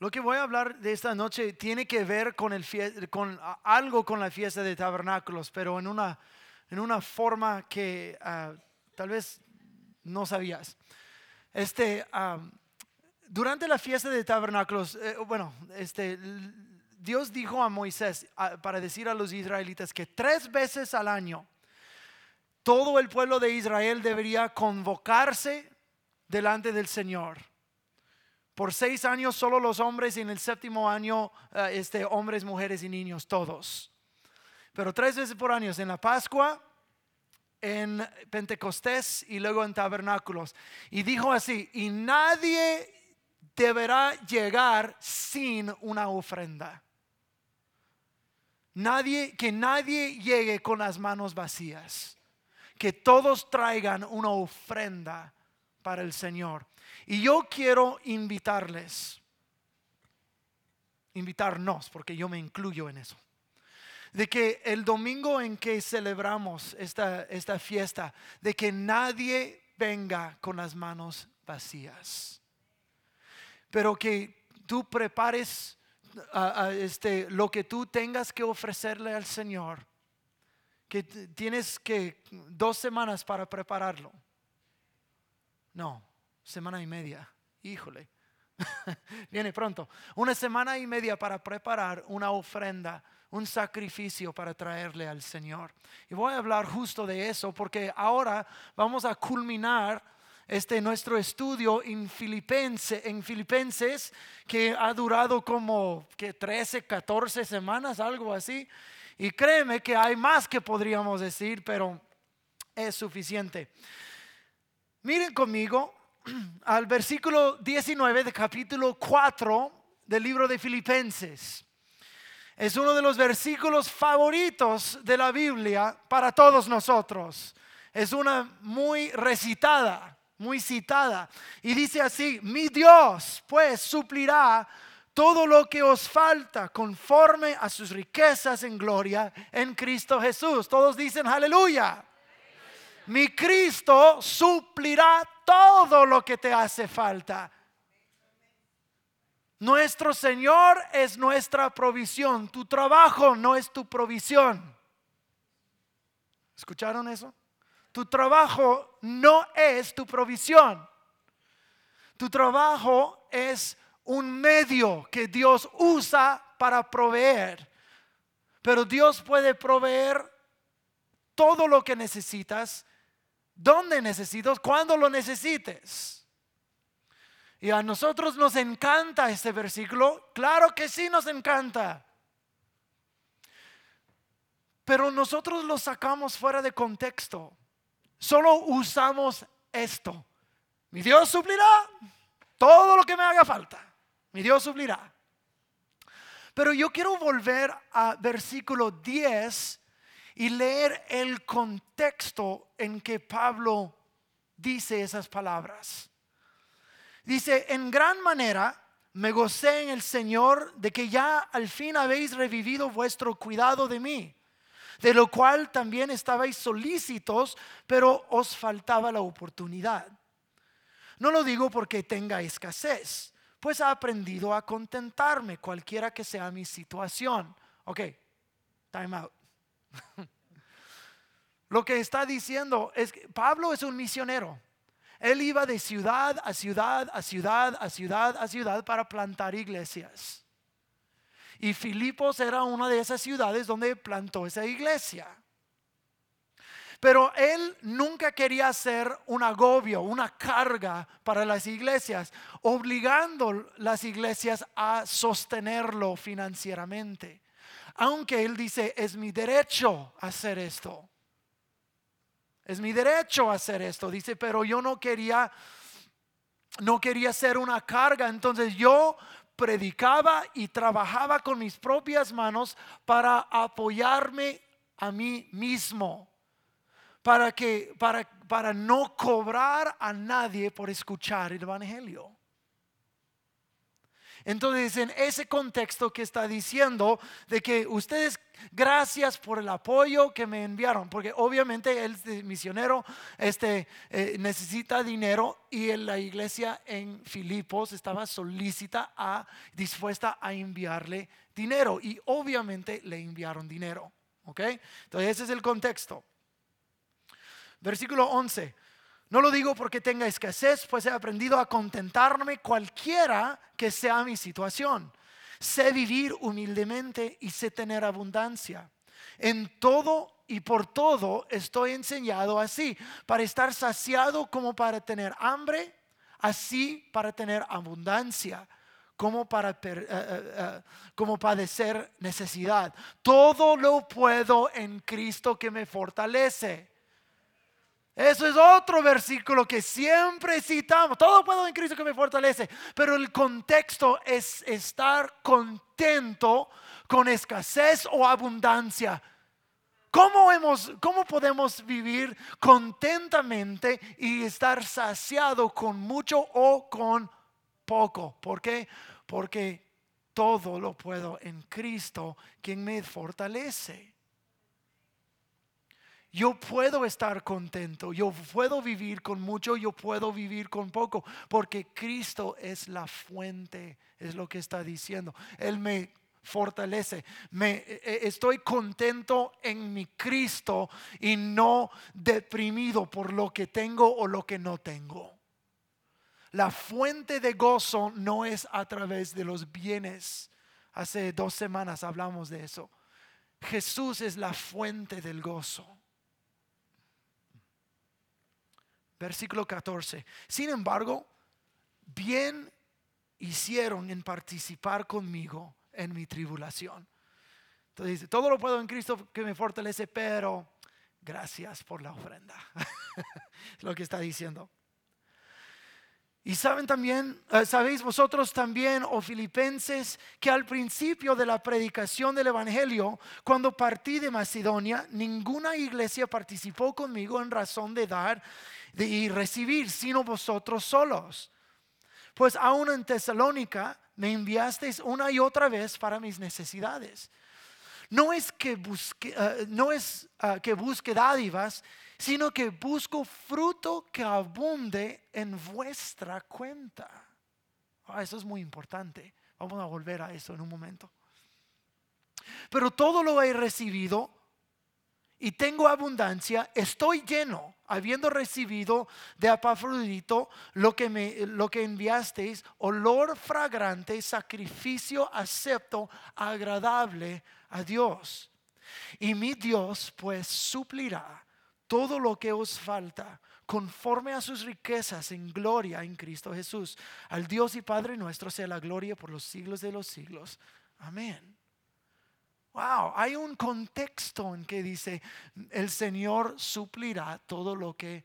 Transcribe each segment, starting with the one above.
Lo que voy a hablar de esta noche tiene que ver con, el con algo con la fiesta de tabernáculos, pero en una, en una forma que ah, tal vez no sabías. Este, durante la fiesta de tabernáculos, eh, bueno, este, Dios dijo a Moisés para decir a los israelitas que tres veces al año todo el pueblo de Israel debería convocarse delante del Señor por seis años solo los hombres y en el séptimo año eh, este, hombres, mujeres y niños, todos. Pero tres veces por año, en la Pascua, en Pentecostés y luego en tabernáculos. Y dijo así, y nadie deberá llegar sin una ofrenda. Nadie, que nadie llegue con las manos vacías. Que todos traigan una ofrenda para el Señor. Y yo quiero invitarles, invitarnos, porque yo me incluyo en eso, de que el domingo en que celebramos esta, esta fiesta, de que nadie venga con las manos vacías, pero que tú prepares este, lo que tú tengas que ofrecerle al Señor, que tienes que dos semanas para prepararlo. No, semana y media. Híjole, viene pronto. Una semana y media para preparar una ofrenda, un sacrificio para traerle al Señor. Y voy a hablar justo de eso porque ahora vamos a culminar este nuestro estudio en, Filipense, en Filipenses que ha durado como que 13, 14 semanas, algo así. Y créeme que hay más que podríamos decir, pero es suficiente. Miren conmigo al versículo 19 de capítulo 4 del libro de Filipenses. Es uno de los versículos favoritos de la Biblia para todos nosotros. Es una muy recitada, muy citada. Y dice así, mi Dios pues suplirá todo lo que os falta conforme a sus riquezas en gloria en Cristo Jesús. Todos dicen aleluya mi Cristo suplirá todo lo que te hace falta. Nuestro Señor es nuestra provisión. Tu trabajo no es tu provisión. ¿Escucharon eso? Tu trabajo no es tu provisión. Tu trabajo es un medio que Dios usa para proveer. Pero Dios puede proveer todo lo que necesitas ¿Dónde necesitas? Cuando lo necesites. Y a nosotros nos encanta este versículo. Claro que sí nos encanta. Pero nosotros lo sacamos fuera de contexto. Solo usamos esto. Mi Dios suplirá todo lo que me haga falta. Mi Dios suplirá. Pero yo quiero volver a versículo 10 y leer el contexto en que Pablo dice esas palabras. Dice, en gran manera me gocé en el Señor de que ya al fin habéis revivido vuestro cuidado de mí, de lo cual también estabais solícitos, pero os faltaba la oportunidad. No lo digo porque tenga escasez, pues he aprendido a contentarme cualquiera que sea mi situación. Ok, time out. Lo que está diciendo es que Pablo es un misionero. Él iba de ciudad a ciudad, a ciudad, a ciudad, a ciudad para plantar iglesias. Y Filipos era una de esas ciudades donde plantó esa iglesia. Pero él nunca quería ser un agobio, una carga para las iglesias, obligando las iglesias a sostenerlo financieramente aunque Él dice, es mi derecho hacer esto. Es mi derecho hacer esto. Dice, pero yo no quería, no quería ser una carga. Entonces yo predicaba y trabajaba con mis propias manos para apoyarme a mí mismo. Para que, para, para no cobrar a nadie por escuchar el Evangelio. Entonces, en ese contexto que está diciendo de que ustedes, gracias por el apoyo que me enviaron, porque obviamente el misionero este, eh, necesita dinero y en la iglesia en Filipos estaba solícita dispuesta a enviarle dinero y obviamente le enviaron dinero. ¿Ok? Entonces, ese es el contexto. Versículo 11. No lo digo porque tenga escasez, pues he aprendido a contentarme cualquiera que sea mi situación. Sé vivir humildemente y sé tener abundancia. En todo y por todo estoy enseñado así, para estar saciado como para tener hambre, así para tener abundancia, como para eh, eh, eh, como padecer necesidad. Todo lo puedo en Cristo que me fortalece. Eso es otro versículo que siempre citamos. Todo puedo en Cristo que me fortalece. Pero el contexto es estar contento con escasez o abundancia. ¿Cómo, hemos, ¿Cómo podemos vivir contentamente y estar saciado con mucho o con poco? ¿Por qué? Porque todo lo puedo en Cristo, quien me fortalece. Yo puedo estar contento, yo puedo vivir con mucho, yo puedo vivir con poco, porque Cristo es la fuente, es lo que está diciendo. Él me fortalece. Me, e, e, estoy contento en mi Cristo y no deprimido por lo que tengo o lo que no tengo. La fuente de gozo no es a través de los bienes. Hace dos semanas hablamos de eso. Jesús es la fuente del gozo. Versículo 14. Sin embargo, bien hicieron en participar conmigo en mi tribulación. Entonces dice, todo lo puedo en Cristo que me fortalece, pero gracias por la ofrenda. es lo que está diciendo. Y saben también, eh, sabéis vosotros también, oh filipenses, que al principio de la predicación del Evangelio, cuando partí de Macedonia, ninguna iglesia participó conmigo en razón de dar y recibir, sino vosotros solos. Pues aún en Tesalónica me enviasteis una y otra vez para mis necesidades. No es que busque, eh, no es ah, que busque dádivas, sino que busco fruto que abunde en vuestra cuenta. Ah, eso es muy importante. Vamos a volver a eso en un momento. Pero todo lo he recibido y tengo abundancia, estoy lleno, habiendo recibido de Apafrodito lo que, me, lo que enviasteis, olor fragrante, sacrificio acepto, agradable a Dios. Y mi Dios pues suplirá todo lo que os falta conforme a sus riquezas en gloria en Cristo Jesús. Al Dios y Padre nuestro sea la gloria por los siglos de los siglos. Amén. Wow, hay un contexto en que dice, el Señor suplirá todo lo que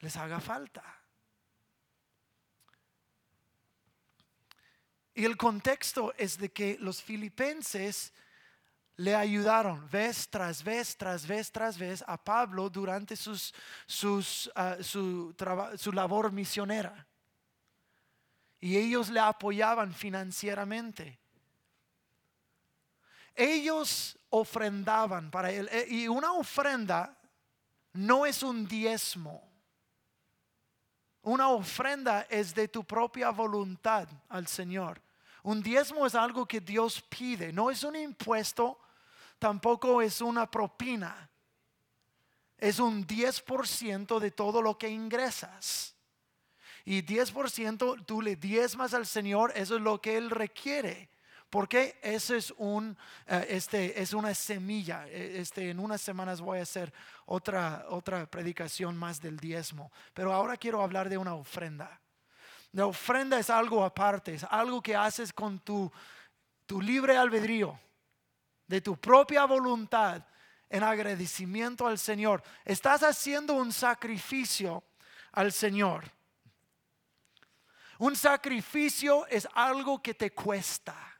les haga falta. Y el contexto es de que los filipenses le ayudaron vez tras vez, tras vez, tras vez a Pablo durante ah, su, su labor misionera. Y ellos le apoyaban financieramente ellos ofrendaban para él. Eh, y una ofrenda no es un diezmo. Una ofrenda es de tu propia voluntad al Señor. Un diezmo es algo que Dios pide, no es un impuesto, tampoco es una propina. Es un 10% de todo lo que ingresas. Y 10% tú le diezmas al Señor, eso es lo que Él requiere. Porque eso es, un, eh, este, es una semilla. E, este, en unas semanas voy a hacer otra, otra predicación más del diezmo. Pero ahora quiero hablar de una ofrenda. La ofrenda es algo aparte, es algo que haces con tu, tu libre albedrío, de tu propia voluntad, en agradecimiento al Señor. Estás haciendo un sacrificio al Señor. Un sacrificio es algo que te cuesta.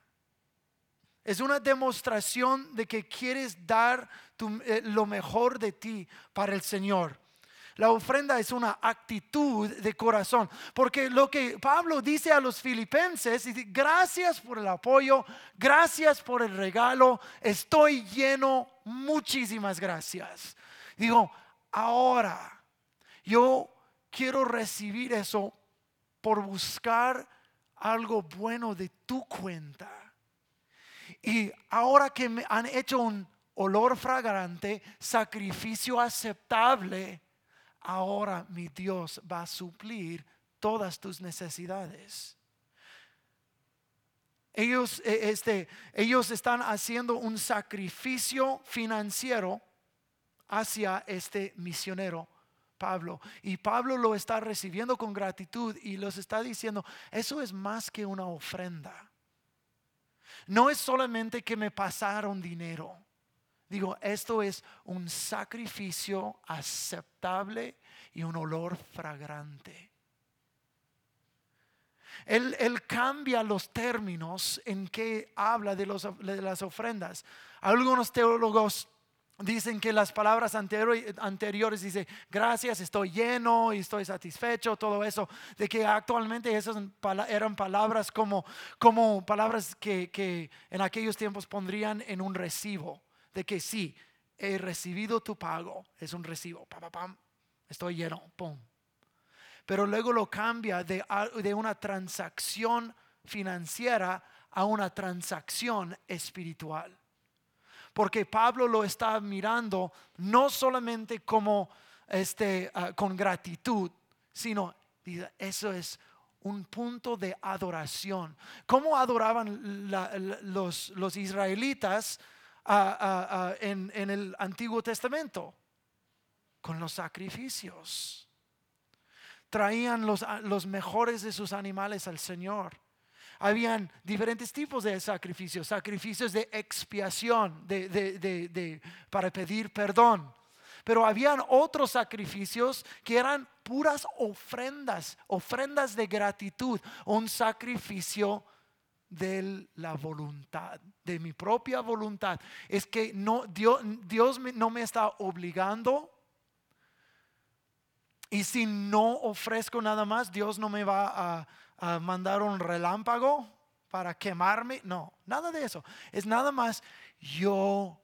Es una demostración de que quieres dar eh, lo mejor de ti para el Señor. La ofrenda es una actitud de corazón. Porque lo que Pablo dice a los filipenses, dice, gracias por el apoyo, gracias por el regalo, estoy lleno, muchísimas gracias. Digo, ahora yo quiero recibir eso por buscar algo bueno de tu cuenta. Y ahora que me han hecho un olor fragante, sacrificio aceptable, ahora mi Dios va a suplir todas tus necesidades. Ellos, e, este, ellos están haciendo un sacrificio financiero hacia este misionero Pablo. Y Pablo lo está recibiendo con gratitud y los está diciendo, eso es más que una ofrenda. No es solamente que me pasaron dinero. Digo, esto es un sacrificio aceptable y un olor fragrante. Él, cambia los términos en que habla de, de las ofrendas. Algunos teólogos dicen que las palabras anteriores dice gracias, estoy lleno y estoy satisfecho, todo eso, de que actualmente esas eran palabras como, como palabras que, en aquellos tiempos pondrían en un recibo, de que sí, he recibido tu pago, es un recibo, pam, pam, estoy lleno, pum. Pero luego lo cambia de, de una transacción financiera a una transacción espiritual porque Pablo lo está mirando no solamente como este, ah, con gratitud, sino eso es un punto de adoración. ¿Cómo adoraban los, israelitas ah, ah, en, el Antiguo Testamento? Con los sacrificios. Traían los mejores de sus animales al Señor habían diferentes tipos de sacrificios, sacrificios de expiación, de, para pedir perdón. Pero habían otros sacrificios que eran puras ofrendas, ofrendas de gratitud, un sacrificio de la voluntad, de mi propia voluntad. Es que no, Dios, Dios no me está obligando. Y si no ofrezco nada más, Dios no me va a, a mandar un relámpago para quemarme. No, nada de eso. Es nada más, yo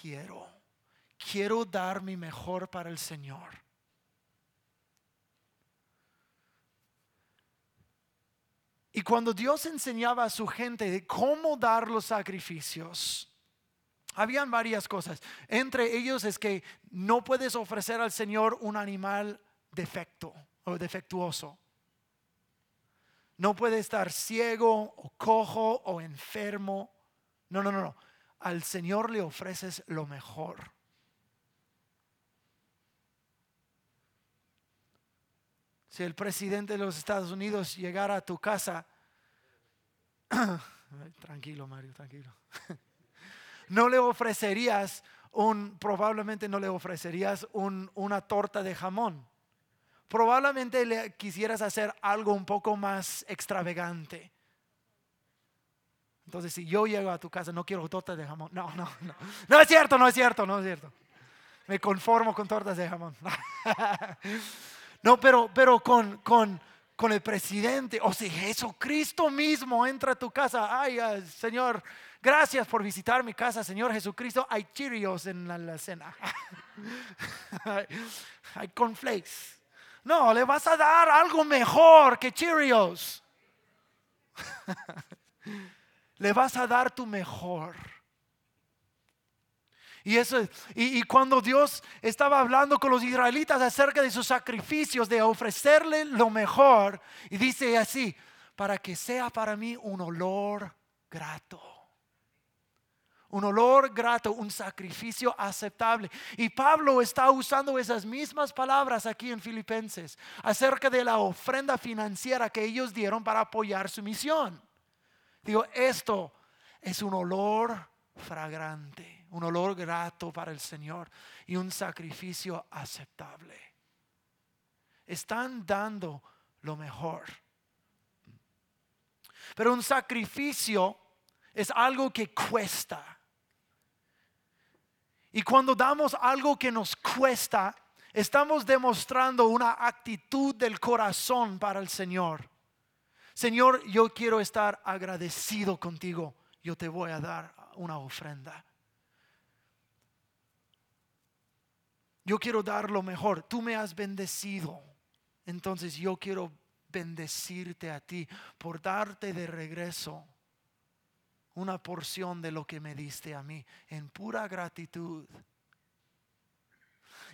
quiero, quiero dar mi mejor para el Señor. Y cuando Dios enseñaba a su gente de cómo dar los sacrificios, habían varias cosas. Entre ellos es que no puedes ofrecer al Señor un animal defecto o defectuoso. No puede estar ciego o cojo o enfermo. No, no, no, no. Al Señor le ofreces lo mejor. Si el presidente de los Estados Unidos llegara a tu casa, tranquilo Mario, tranquilo. No le ofrecerías un, probablemente no le ofrecerías una torta de jamón probablemente le quisieras hacer algo un poco más extravagante. Entonces, si yo llego a tu casa, no quiero tortas de jamón. No, no, no. No es cierto, no es cierto, no es cierto. Me conformo con tortas de jamón. No, pero, pero con, con, con el presidente, o si Jesucristo mismo entra a tu casa, ay, Señor, gracias por visitar mi casa, Señor Jesucristo, hay Cheerios en la, cena, hay cornflakes, no, le vas a dar algo mejor que Cheerios. le vas a dar tu mejor. Y, eso, y, cuando Dios estaba hablando con los israelitas acerca de sus sacrificios, de ofrecerle lo mejor, y dice así, para que sea para mí un olor grato un olor grato, un sacrificio aceptable. Y Pablo está usando esas mismas palabras aquí en Filipenses acerca de la ofrenda financiera que ellos dieron para apoyar su misión. Digo, esto es un olor fragrante, un olor grato para el Señor y un sacrificio aceptable. Están dando lo mejor. Pero un sacrificio es algo que cuesta. Y cuando damos algo que nos cuesta, estamos demostrando una actitud del corazón para el Señor. Señor, yo quiero estar agradecido contigo. Yo te voy a dar una ofrenda. Yo quiero dar lo mejor. Tú me has bendecido. Entonces yo quiero bendecirte a ti por darte de regreso una porción de lo que me diste a mí en pura gratitud.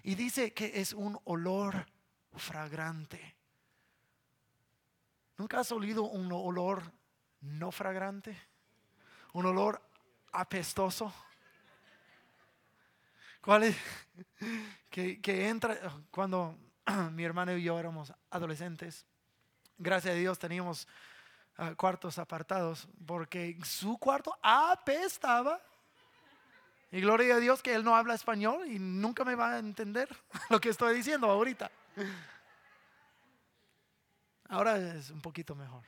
Y dice que es un olor fragrante. ¿Nunca has olido un olor no fragrante? Un olor apestoso. ¿Cuál es? Que, que entra cuando mi hermano y yo éramos adolescentes. Gracias a Dios teníamos ah, cuartos apartados porque su cuarto apestaba. Y gloria a Dios que él no habla español y nunca me va a entender lo que estoy diciendo ahorita. Ahora es un poquito mejor.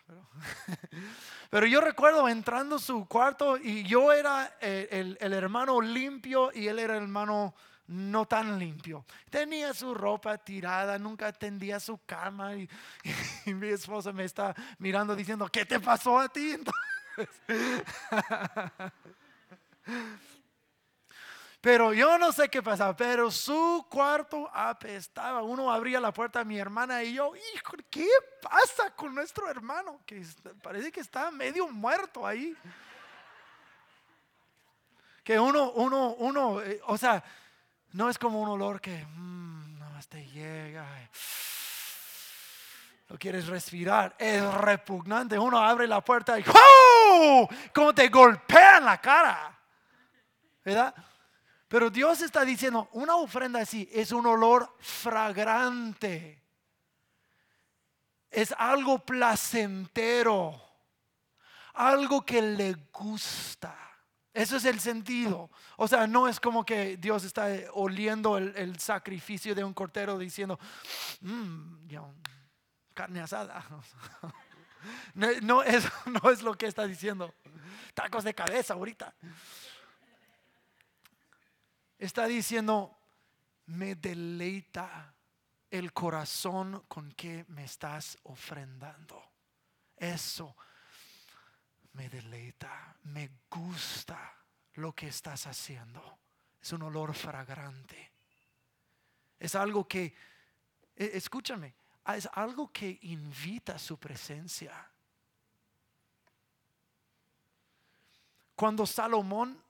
Pero, yo recuerdo entrando su cuarto y yo era el, el, hermano limpio y él era el hermano no tan limpio. Tenía su ropa tirada, nunca tendía su cama y, mi esposa me está mirando diciendo, ¿qué te pasó a ti? Pero yo no sé qué pasaba, pero su cuarto apestaba. Uno abría la puerta a mi hermana y yo, hijo, ¿qué pasa con nuestro hermano? Que parece que está medio muerto ahí. Que uno, uno, uno, eh, o sea, no es como un olor que mmm, nada más te llega. Lo quieres respirar. Es repugnante. Uno abre la puerta y ¡oh! Como te golpean la cara. ¿Verdad? Pero Dios está diciendo, una ofrenda así es un olor fragrante. Es algo placentero. Algo que le gusta. Eso es el sentido. O sea, no es como que Dios está oliendo el, sacrificio de un cortero diciendo, mmm, carne asada. No, eso no es lo que está diciendo. Tacos de cabeza ahorita. Está diciendo, me deleita el corazón con que me estás ofrendando. Eso me deleita, me gusta lo que estás haciendo. Es un olor fragrante. Es algo que, e, escúchame, es algo que invita a su presencia. Cuando Salomón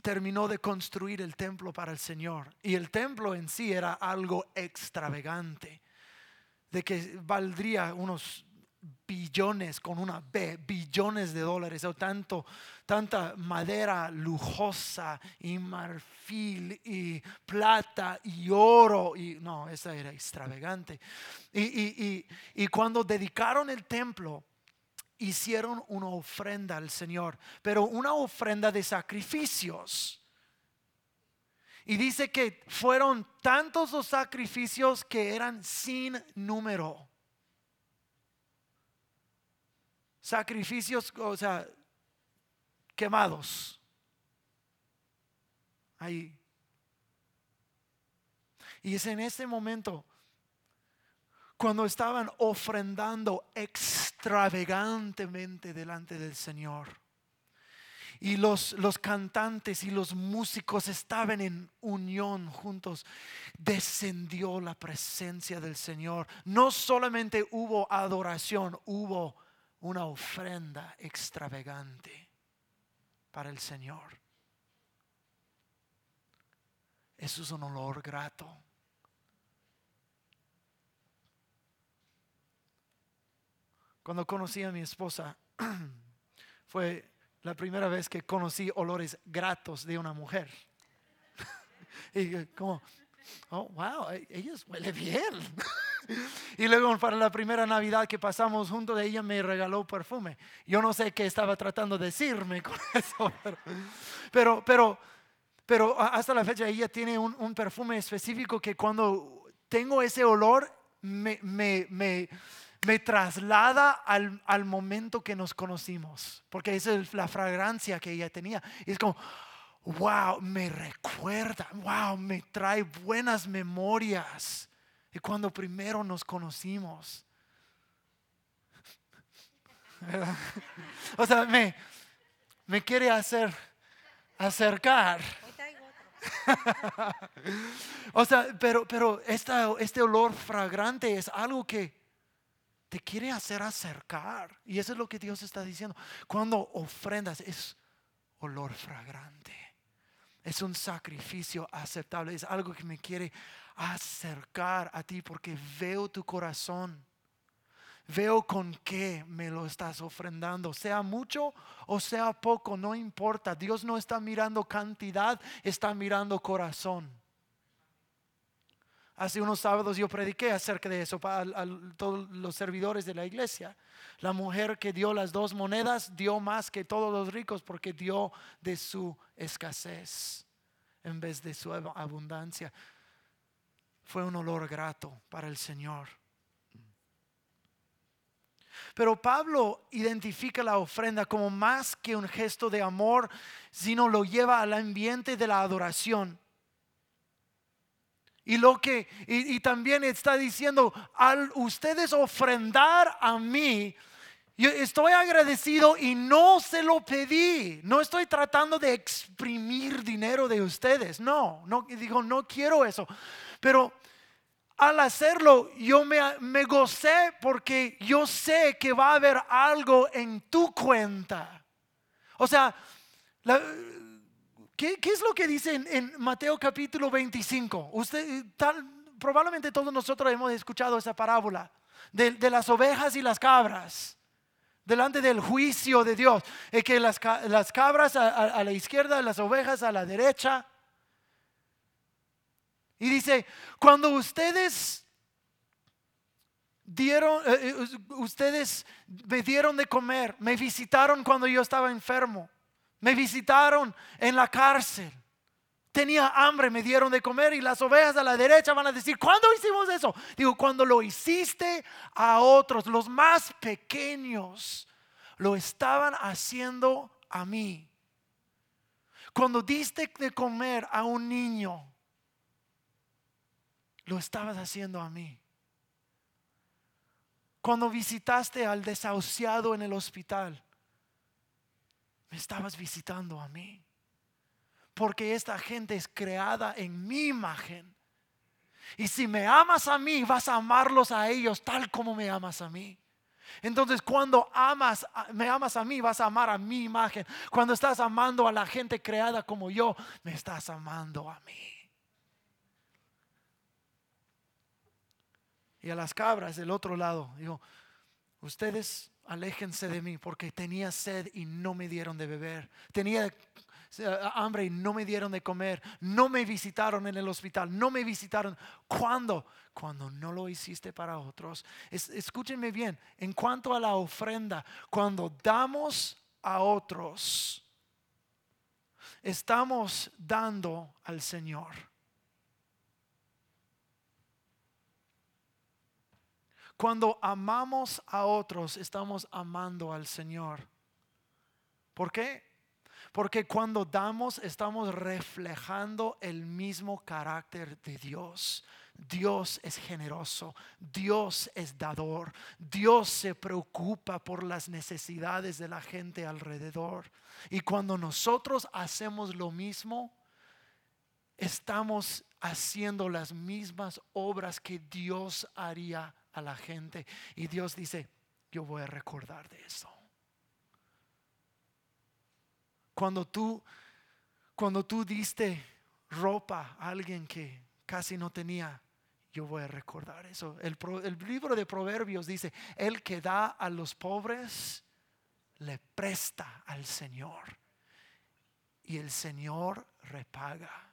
terminó de construir el templo para el Señor, y el templo en sí era algo extravagante, de que valdría unos billones con una B, billones de dólares, o tanto, tanta madera lujosa y marfil y plata y oro, y no, esa era extravagante. Y, y cuando dedicaron el templo, hicieron una ofrenda al Señor, pero una ofrenda de sacrificios. Y dice que fueron tantos los sacrificios que eran sin número. Sacrificios, o sea, quemados. Ahí. Y es en ese momento cuando estaban ofrendando extravagantemente delante del Señor. Y los, los cantantes y los músicos estaban en unión juntos. Descendió la presencia del Señor. No solamente hubo adoración, hubo una ofrenda extravagante para el Señor. Eso es un olor grato. Cuando conocí a mi esposa, fue la primera vez que conocí olores gratos de una mujer. y como, oh, wow, ella huele bien. y luego para la primera Navidad que pasamos juntos, ella me regaló perfume. Yo no sé qué estaba tratando de decirme con eso, pero, pero, pero, hasta la fecha ella tiene un, perfume específico que cuando tengo ese olor me, me, me, me traslada al, al, momento que nos conocimos, porque esa es la fragancia que ella tenía. Y es como, wow, me recuerda, wow, me trae buenas memorias de cuando primero nos conocimos. O sea, me, me quiere hacer acercar. o sea, pero, pero este olor fragrante es algo que te quiere hacer acercar. Y eso es lo que Dios está diciendo. Cuando ofrendas es olor fragrante. Es un sacrificio aceptable. Es algo que me quiere acercar a ti porque veo tu corazón. Veo con qué me lo estás ofrendando, sea mucho o sea poco, no importa. Dios no está mirando cantidad, está mirando corazón. Hace unos sábados yo prediqué acerca de eso para todos los servidores de la iglesia. La mujer que dio las dos monedas dio más que todos los ricos porque dio de su escasez en vez de su abundancia. Fue un olor grato para el Señor. Pero Pablo identifica la ofrenda como más que un gesto de amor, sino lo lleva al ambiente de la adoración. Y lo que y, también está diciendo al ustedes ofrendar a mí, yo estoy agradecido y no se lo pedí. No estoy tratando de exprimir dinero de ustedes. No, no digo no quiero eso. Pero al hacerlo yo me, gocé porque yo sé que va a haber algo en tu cuenta. O sea, ¿qué, es lo que dice en, Mateo capítulo 25? Usted, probablemente todos nosotros hemos escuchado esa parábola de, las ovejas y las cabras delante del juicio de Dios. Es que las, cabras a, la izquierda, las ovejas a la derecha. Y dice, cuando ustedes dieron, eh, eh, ustedes me dieron de comer, me visitaron cuando yo estaba enfermo, me visitaron en la cárcel. Tenía hambre, me dieron de comer y las ovejas a la derecha van a decir, ¿cuándo hicimos eso? Digo, cuando lo hiciste a otros, los más pequeños, lo estaban haciendo a mí. Cuando diste de comer a un niño, lo estabas haciendo a mí. Cuando visitaste al desahuciado en el hospital, me estabas visitando a mí. Porque esta gente es creada en mi imagen. Y si me amas a mí, vas a amarlos a ellos tal como me amas a mí. Entonces, cuando amas, me amas a mí, vas a amar a mi imagen. Cuando estás amando a la gente creada como yo, me estás amando a mí. Y a las cabras del otro lado. Digo, ustedes aléjense de mí porque tenía sed y no me dieron de beber. Tenía hambre y no me dieron de comer. No me visitaron en el hospital. No me visitaron. ¿Cuándo? Cuando no lo hiciste para otros. escúchenme bien. En cuanto a la ofrenda, cuando damos a otros, estamos dando al Señor. Cuando amamos a otros, estamos amando al Señor. ¿Por qué? Porque cuando damos, estamos reflejando el mismo carácter de Dios. Dios es generoso, Dios es dador, Dios se preocupa por las necesidades de la gente alrededor. Y cuando nosotros hacemos lo mismo, estamos haciendo las mismas obras que Dios haría a la gente. Y Dios dice, yo voy a recordar de eso. Cuando tú, cuando tú diste ropa a alguien que casi no tenía, yo voy a recordar eso. El, el, libro de Proverbios dice, el que da a los pobres, le presta al Señor. Y el Señor repaga.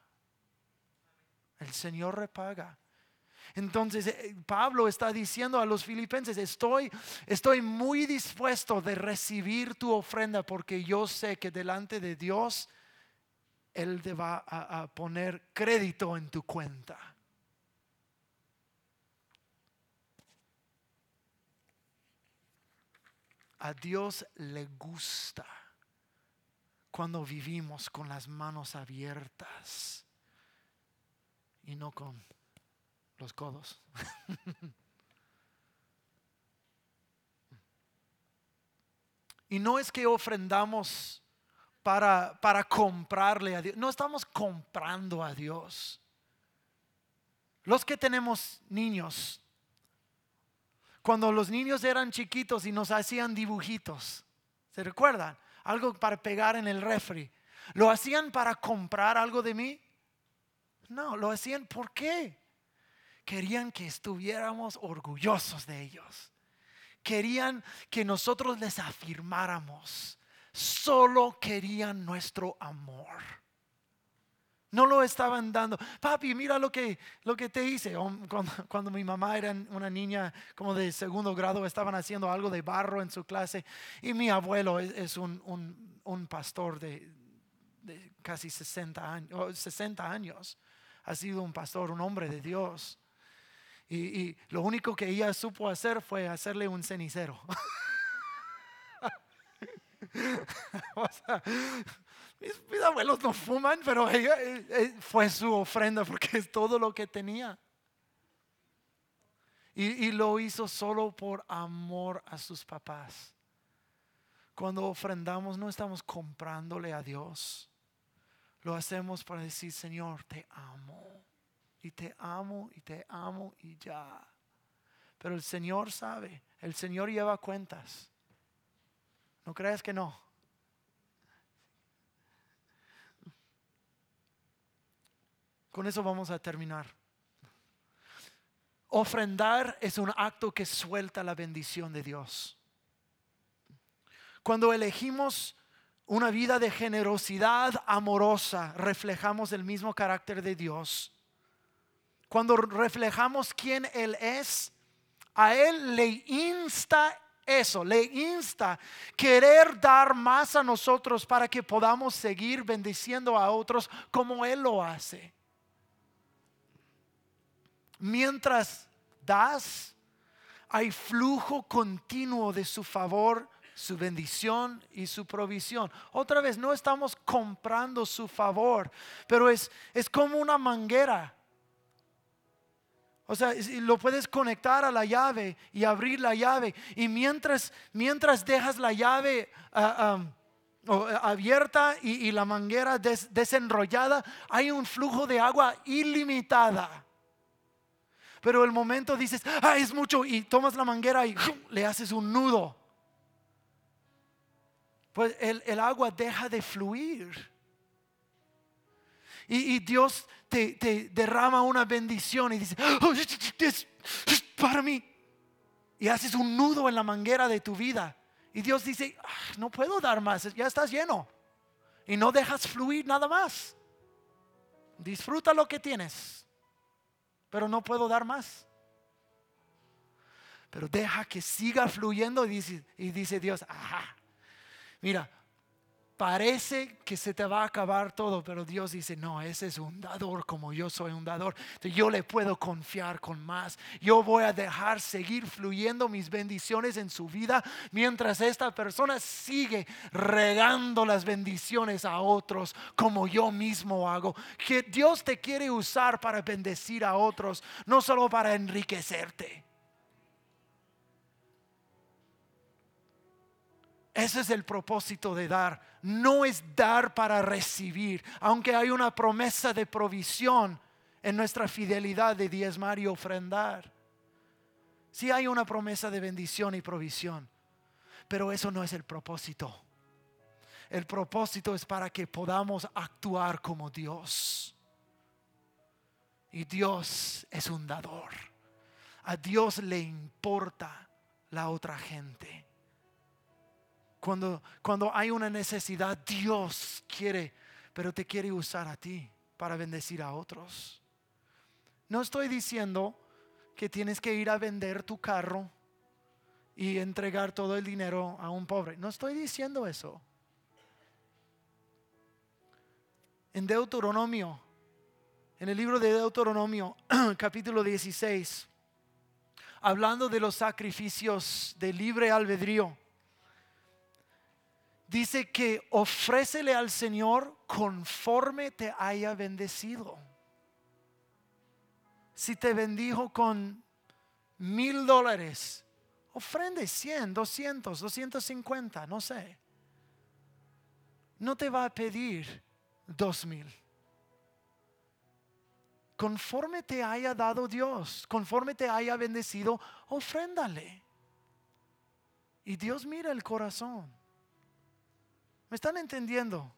El Señor repaga. Entonces eh, Pablo está diciendo a los filipenses, estoy, estoy muy dispuesto de recibir tu ofrenda porque yo sé que delante de Dios Él te va a, a poner crédito en tu cuenta. A Dios le gusta cuando vivimos con las manos abiertas y no con los codos. y no es que ofrendamos para, para comprarle a Dios, no estamos comprando a Dios. Los que tenemos niños, cuando los niños eran chiquitos y nos hacían dibujitos, ¿se recuerdan? Algo para pegar en el refri. ¿Lo hacían para comprar algo de mí? No, lo hacían ¿por qué? Querían que estuviéramos orgullosos de ellos. Querían que nosotros les afirmáramos. Solo querían nuestro amor. No lo estaban dando. Papi, mira lo que, lo que te hice. Cuando, mi mamá era una niña como de segundo grado, estaban haciendo algo de barro en su clase. Y mi abuelo es, un, pastor de, casi 60 años, 60 años. Ha sido un pastor, un hombre de Dios. Y, lo único que ella supo hacer fue hacerle un cenicero. mis, abuelos no fuman, pero ella, eh, eh, fue su ofrenda porque es todo lo que tenía. Y lo hizo solo por amor a sus papás. Cuando ofrendamos no estamos comprándole a Dios. Lo hacemos para decir, Señor, te amo. Y te amo y te amo y ya. Pero el Señor sabe, el Señor lleva cuentas. ¿No crees que no? Con eso vamos a terminar. Ofrendar es un acto que suelta la bendición de Dios. Cuando elegimos una vida de generosidad amorosa, reflejamos el mismo carácter de Dios. Cuando reflejamos quién Él es, a Él le insta eso, le insta querer dar más a nosotros para que podamos seguir bendiciendo a otros como Él lo hace mientras das, hay flujo continuo de su favor, su bendición y su provisión. Otra vez, no estamos comprando su favor, pero es, es como una manguera. O sea, lo puedes conectar a la llave y abrir la llave. Y mientras, mientras dejas la llave ah, ah, abierta y, la manguera desenrollada, hay un flujo de agua ilimitada. Pero el momento dices, ah, es mucho, y tomas la manguera y le haces un nudo. Pues el, agua deja de fluir. Y, Dios te, derrama una bendición y dice, oh, es para mí. Y haces un nudo en la manguera de tu vida. Y Dios dice, ah, no puedo dar más, ya estás lleno. Y no dejas fluir nada más. Disfruta lo que tienes pero no puedo dar más. Pero deja que siga fluyendo y dice, y dice Dios, ajá, mira, parece que se te va a acabar todo, pero Dios dice, no, ese es un dador como yo soy un dador. yo le puedo confiar con más. Yo voy a dejar seguir fluyendo mis bendiciones en su vida mientras esta persona sigue regando las bendiciones a otros como yo mismo hago. Que Dios te quiere usar para bendecir a otros, no solo para enriquecerte. Ese es el propósito de dar. No es dar para recibir, aunque hay una promesa de provisión en nuestra fidelidad de diezmar y ofrendar. Sí hay una promesa de bendición y provisión, pero eso no es el propósito. El propósito es para que podamos actuar como Dios. Y Dios es un dador. A Dios le importa la otra gente. Cuando, cuando hay una necesidad, Dios quiere, pero te quiere usar a ti para bendecir a otros. No estoy diciendo que tienes que ir a vender tu carro y entregar todo el dinero a un pobre. No estoy diciendo eso. En Deuteronomio, en el libro de Deuteronomio, capítulo 16, hablando de los sacrificios de libre albedrío, dice que ofrécele al Señor conforme te haya bendecido. Si te bendijo con mil dólares, ofrende 100, 200, 250, no sé. No te va a pedir dos mil. Conforme te haya dado Dios, conforme te haya bendecido, ofréndale. Y Dios mira el corazón. ¿Me están entendiendo?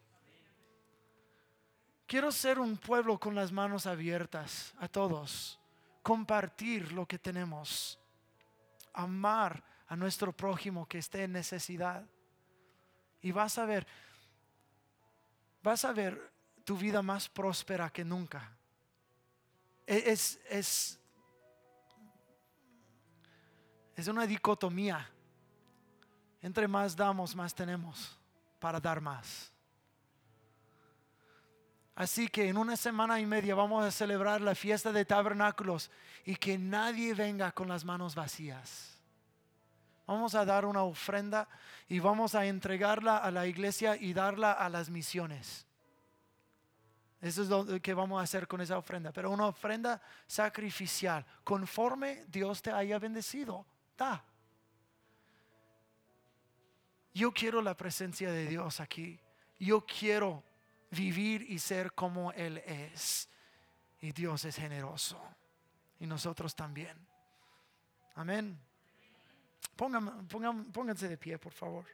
Quiero ser un pueblo con las manos abiertas a todos, compartir lo que tenemos, amar a nuestro prójimo que esté en necesidad. Y vas a ver, vas a ver tu vida más próspera que nunca. E-, es, es, es una dicotomía. Entre más damos, más tenemos para dar más. Así que en una semana y media vamos a celebrar la fiesta de tabernáculos y que nadie venga con las manos vacías. Vamos a dar una ofrenda y vamos a entregarla a la iglesia y darla a las misiones. Eso es lo que vamos a hacer con esa ofrenda. Pero una ofrenda sacrificial, conforme Dios te haya bendecido. Da. Yo quiero la presencia de Dios aquí. Yo quiero vivir y ser como Él es. Y Dios es generoso. Y nosotros también. Amén. pónganse de pie, por favor.